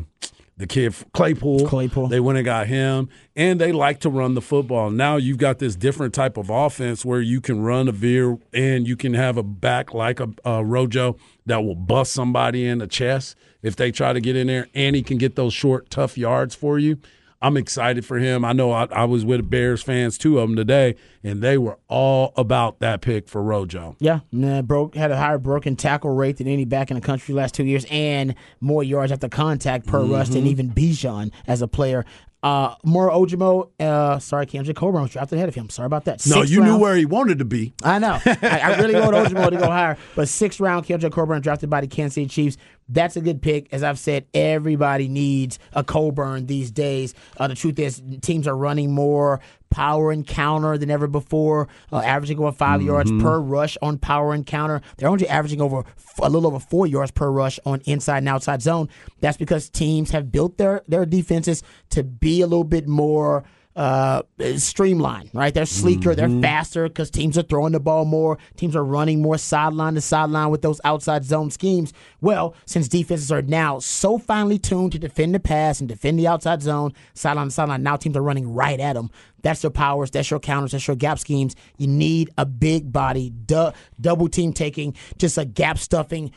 the kid Claypool. Claypool. They went and got him, and they like to run the football. Now you've got this different type of offense where you can run a veer and you can have a back like a, a Rojo that will bust somebody in the chest if they try to get in there, and he can get those short, tough yards for you. I'm excited for him. I know I, I was with Bears fans, two of them today, and they were all about that pick for Rojo. Yeah, nah, broke had a higher broken tackle rate than any back in the country last two years, and more yards after contact per rush than even Bijan as a player. Uh, more Ojomo. Uh, sorry, Keondre Coburn was drafted ahead of him. Sorry about that. No, Sixth you knew where he wanted to be. I know. I, I really want Ojomo to go higher. But sixth round, Keondre Coburn drafted by the Kansas City Chiefs. That's a good pick. As I've said, everybody needs a Coburn these days. Uh, the truth is, teams are running more power and counter than ever before, uh, averaging over 5 yards per rush on power and counter. They're only averaging over f- a little over four yards per rush on inside and outside zone. That's because teams have built their their defenses to be a little bit more uh, streamlined, right? They're sleeker, they're faster because teams are throwing the ball more. Teams are running more sideline to sideline with those outside zone schemes. Well, since defenses are now so finely tuned to defend the pass and defend the outside zone, sideline to sideline, now teams are running right at them. That's your powers, that's your counters, that's your gap schemes. You need a big body, du- double team taking, just a gap stuffing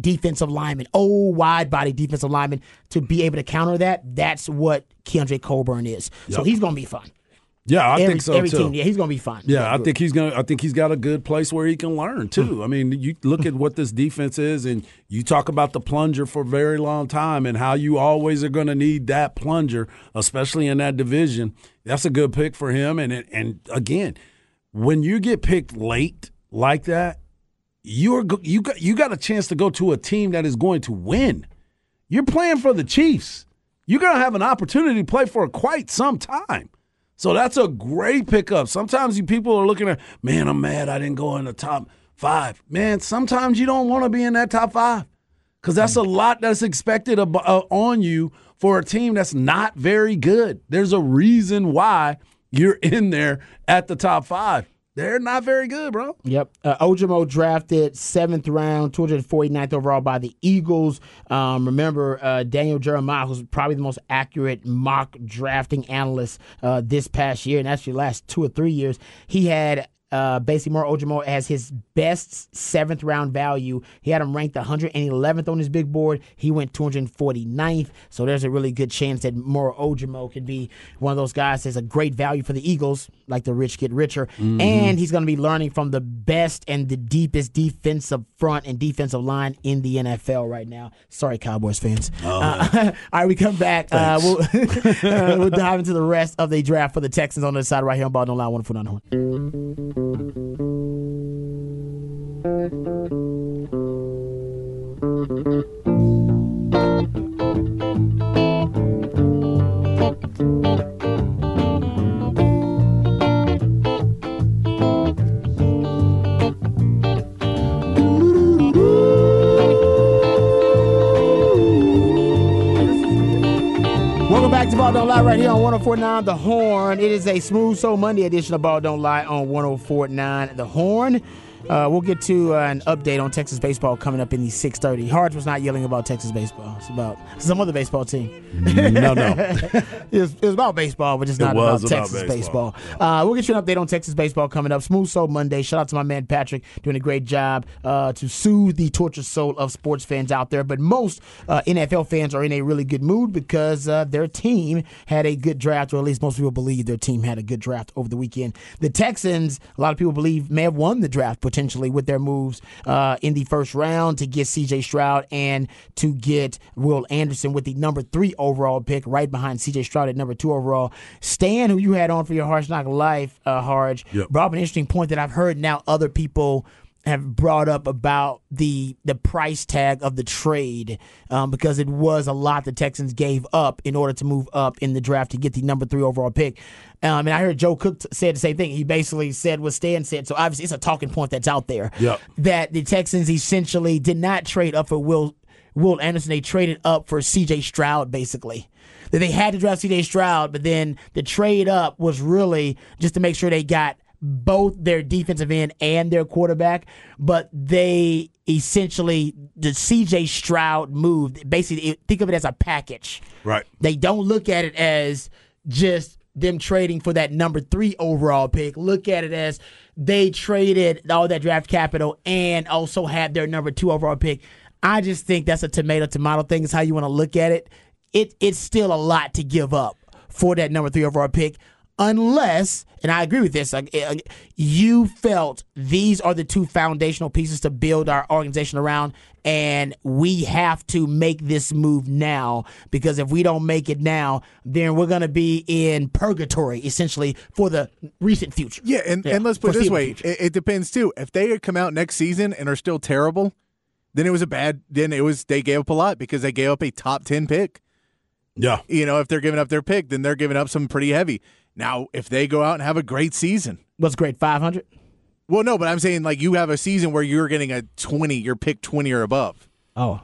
defensive lineman, oh wide body defensive lineman to be able to counter that. That's what Keondre Coburn is. So he's going to be fun. Yeah, I every, think so too. team, yeah, he's going to be fun. Yeah, I think he's gonna. I think he's got a good place where he can learn too. Hmm. I mean, you look at what this defense is, and you talk about the plunger for a very long time, and how you always are going to need that plunger, especially in that division. That's a good pick for him. And and again, when you get picked late like that, you're you got you got a chance to go to a team that is going to win. You're playing for the Chiefs. You're going to have an opportunity to play for quite some time. So that's a great pickup. Sometimes you people are looking at, man, I'm mad I didn't go in the top five. Man, sometimes you don't want to be in that top five because that's a lot that's expected ab- uh, on you for a team that's not very good. There's a reason why you're in there at the top five. They're not very good, bro. Yep. Uh, Ojomo drafted seventh round, 249th overall by the Eagles. Um, remember, uh, Daniel Jeremiah, who's probably the most accurate mock drafting analyst uh, this past year, and actually last two or three years, he had uh, basically Moro Ojomo as his best seventh round value. He had him ranked 111th on his big board. He went 249th. So there's a really good chance that Moro Ojomo could be one of those guys that's a great value for the Eagles, like the rich get richer. Mm-hmm. And he's going to be learning from the best and the deepest defensive front and defensive line in the NFL right now. Sorry, Cowboys fans. Oh, Uh, all right, we come back. Uh, we'll, uh, we'll dive into the rest of the draft for the Texans on the side right here on Ball Don't Lie. One foot on the horn. Welcome back to Ball Don't Lie right here on 1049 The Horn. It is a Smooth Soul Monday edition of Ball Don't Lie on 1049 The Horn. Uh, we'll get to uh, an update on Texas baseball coming up in the 6:30. Harge was not yelling about Texas baseball. It's about some other baseball team. No, no. it, was, about baseball, but just It not was about, about Texas baseball. baseball. Uh, we'll get you an update on Texas baseball coming up. Smooth Soul Monday. Shout out to my man Patrick doing a great job uh, to soothe the tortured soul of sports fans out there. But most uh, NFL fans are in a really good mood because uh, their team had a good draft, or at least most people believe their team had a good draft over the weekend. The Texans, a lot of people believe, may have won the draft potentially with their moves uh, in the first round to get C.J. Stroud and to get Will Anderson with the number three overall pick, right behind C.J. Stroud at number two overall. Stan, who you had on for your Harsh Knock Life, uh, Harge, Yep. brought up an interesting point that I've heard now other people have brought up about the the price tag of the trade um, because it was a lot the Texans gave up in order to move up in the draft to get the number three overall pick. Um, and I heard Joe Cook t- said the same thing. He basically said what Stan said. So obviously it's a talking point that's out there Yep. that the Texans essentially did not trade up for Will Will Anderson. They traded up for C.J. Stroud basically. That they had to draft C.J. Stroud, but then the trade up was really just to make sure they got both their defensive end and their quarterback, but they essentially the CJ Stroud move. Basically, think of it as a package. Right. They don't look at it as just them trading for that number three overall pick. Look at it as they traded all that draft capital and also had their number two overall pick. I just think that's a tomato tomato thing. Is how you want to look at it. It it's still a lot to give up for that number three overall pick, unless and I agree with this. Like you felt these are the two foundational pieces to build our organization around, and we have to make this move now because if we don't make it now, then we're going to be in purgatory essentially for the recent future. Yeah, and, and let's put it this way: it, it depends too. If they come out next season and are still terrible, then it was a bad. Then it was they gave up a lot because they gave up a top ten pick. Yeah. You know, if they're giving up their pick, then they're giving up some pretty heavy. Now, if they go out and have a great season, What's great? Five hundred. well, no, but I'm saying like you have a season where you're getting a twenty, you're pick twenty or above. Oh,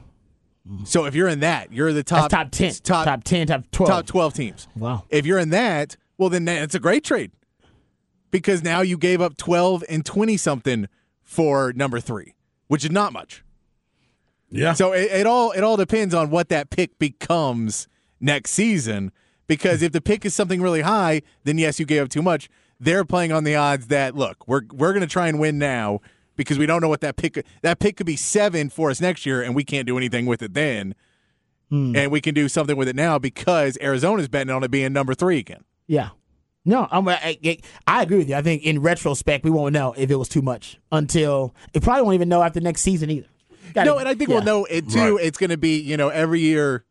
So if you're in that, you're the top that's top ten, top top ten, top twelve. top 12 teams. Wow. If you're in that, well, then it's a great trade because now you gave up 12 and 20 something for number three, which is not much. Yeah. So it, it all it all depends on what that pick becomes next season. Because if the pick is something really high, then yes, you gave up too much. They're playing on the odds that look, we're we're going to try and win now because we don't know what that pick that pick could be seven for us next year, and we can't do anything with it then. Hmm. And we can do something with it now because Arizona's betting on it being number three again. Yeah. No, I'm, I, I, I agree with you. I think in retrospect, we won't know if it was too much until it probably won't even know after next season either. Gotta- no, and I think yeah. we'll know it too. Right. It's going to be you know every year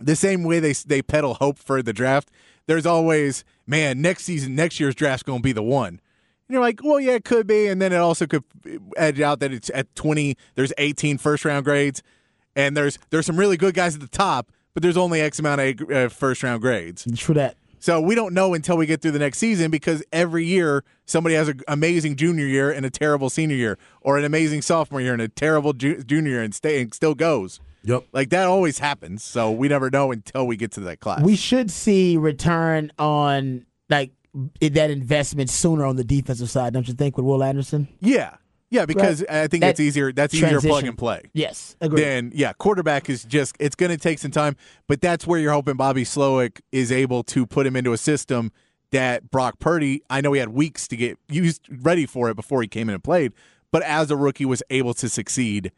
the same way they they peddle hope for the draft. There's always man next season next year's draft's going to be the one. And you're like, well, yeah, it could be, and then it also could edge out that it's at 20. There's 18 first round grades, and there's there's some really good guys at the top, but there's only X amount of uh, first round grades. True that. So we don't know until we get through the next season because every year somebody has an amazing junior year and a terrible senior year, or an amazing sophomore year and a terrible ju- junior year, and stay and still goes. Yep. Like that always happens. So we never know until we get to that class. We should see return on like that investment sooner on the defensive side, don't you think, with Will Anderson? yeah, yeah, because I think it's easier. That's easier plug and play. Yes, agree. Then yeah, quarterback is just it's going to take some time, but that's where you're hoping Bobby Slowik is able to put him into a system that Brock Purdy, I know he had weeks to get used ready for it before he came in and played, but as a rookie was able to succeed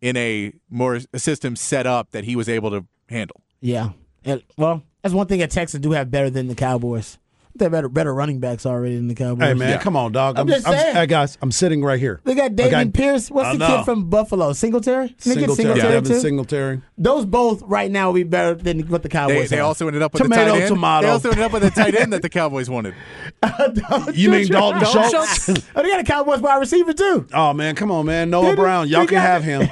in a more a system set up that he was able to handle. Yeah. And, well, that's one thing that Texans do have better than the Cowboys. They have better better running backs already than the Cowboys. Hey man, come on, dog. I'm just saying. hey guys, I'm sitting right here. They got David Okay. Pierce. What's I the know. kid from Buffalo? Singletary? Didn't they get Singletary, Singletary Devin too? Singletary. Those both right now will be better than what the They, Cowboys they have. also ended up with Tomato, the tight end. tomato. They also ended up with a tight end that the Cowboys wanted. You mean Dalton Dalton Schultz? oh, they got a Cowboys wide receiver too. Oh man, come on, man. Noah Did? Brown, y'all can have him.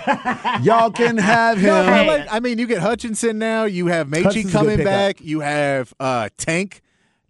y'all can have him. No, I, like- I mean, you get Hutchinson now. You have Metchie Hutchinson's a good coming back. You have uh, Tank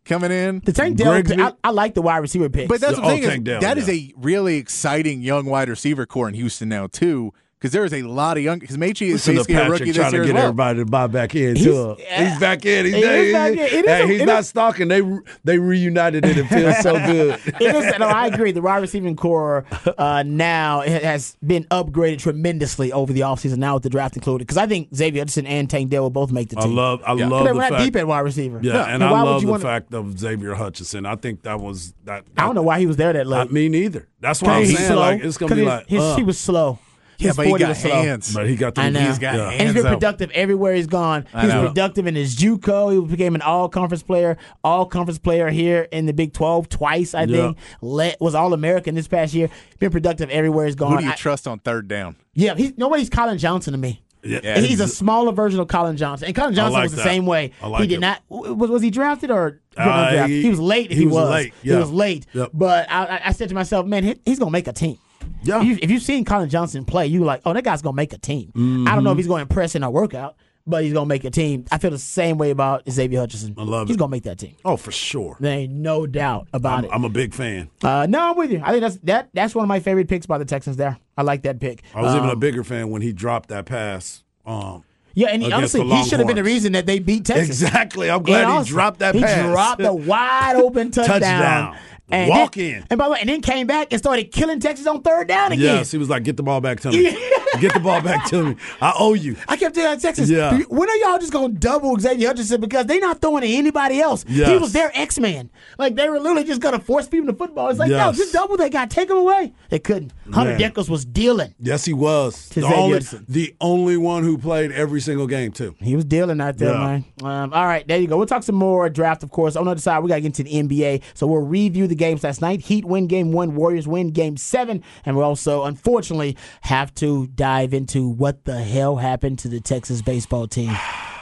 coming in. The Tank Dell, I, I like the wide receiver picks. But that's Oh, the thing Tank is, Dell, that is yeah. a really exciting young wide receiver core in Houston now too, because there is a lot of young. Because Metchie is Listen to basically a rookie Patrick this trying year to as get well. everybody to buy back in He's- too. yeah. He's back in. He's, He is back in. It is hey, a- he's not is- stalking. They they reunited and it feels so good. it is. No, I agree. The wide receiving core uh, now it has been upgraded tremendously over the offseason, now with the draft included. Because I think Xavier Hutchinson and Tank Dell will both make the team. I team. love I Yeah. love They're the not fact. deep at wide receiver. yeah, and why I love the wanna- fact of Xavier Hutchinson. I think that was that. I don't know why he was there that late. Not me neither. That's why I'm saying slow. like it's gonna be like uh, he was slow. Yeah, His but he 40 got was slow. hands. but he got the I know. He's got yeah. And he's been hands, though. productive everywhere he's gone. I He's productive in his JUCO. He became an all-conference player, all-conference player here in the Big 12 twice. I Yeah. think Let, was all-American this past year. Been productive everywhere he's gone. Who do you I- trust on third down? yeah, he's nobody's Collin Johnson to me. Yeah. Yeah. He's a smaller version of Collin Johnson, and Collin Johnson like was the that. same way. I like he did him. not was was he drafted or Uh, drafted? he- he, was late. If he he, was was late, He was late. Yep. But I, I- I said to myself, man, he, he's gonna make a team. Yeah. If, you, if you've seen Collin Johnson play, you like, oh, that guy's gonna make a team. I don't know if he's going to impress in a workout, but he's gonna make a team. I feel the same way about Xavier Hutchinson. I love He's it. gonna make that team. Oh, for sure. There ain't no doubt about I'm, it. I'm a big fan. uh, no, I'm with you. I think that's that. That's one of my favorite picks by the Texans. There, I like that pick. I was even a Um, bigger fan when he dropped that pass. Um, Yeah, and he, honestly, he should have been the reason that they beat Texas. Exactly. I'm glad And he dropped that pass. he pass. dropped a wide open touchdown. Touchdown. And Walk then- in. And by the way, and then came back and started killing Texas on third down again. Yes, he was like, "Get the ball back to me. Get the ball back to me. I owe you." I kept telling Texas, Yeah. when are y'all just going to double Xavier Hutchinson because they're not throwing to anybody else? He was their X Man. Like they were literally just going to force people to football. It's like, no, just double that guy, take him away. They couldn't. Hunter Man. Dekkers was dealing. Yes, he was the only, the only one who played every single game too. He was dealing out there, Yeah. man. Um, all right, there you go. We'll talk some more draft, of course. On the other side, we got to get into the NBA. So we'll review the games last night. Heat win game one, Warriors win game seven. And we'll also, unfortunately, have to dive into what the hell happened to the Texas baseball team.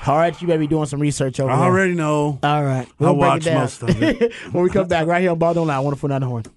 All right, you better be doing some research over I there. already know. All right. We'll break it down. most of it. when we come back, right here on Ball Don't Lie, 104.9 The Horn.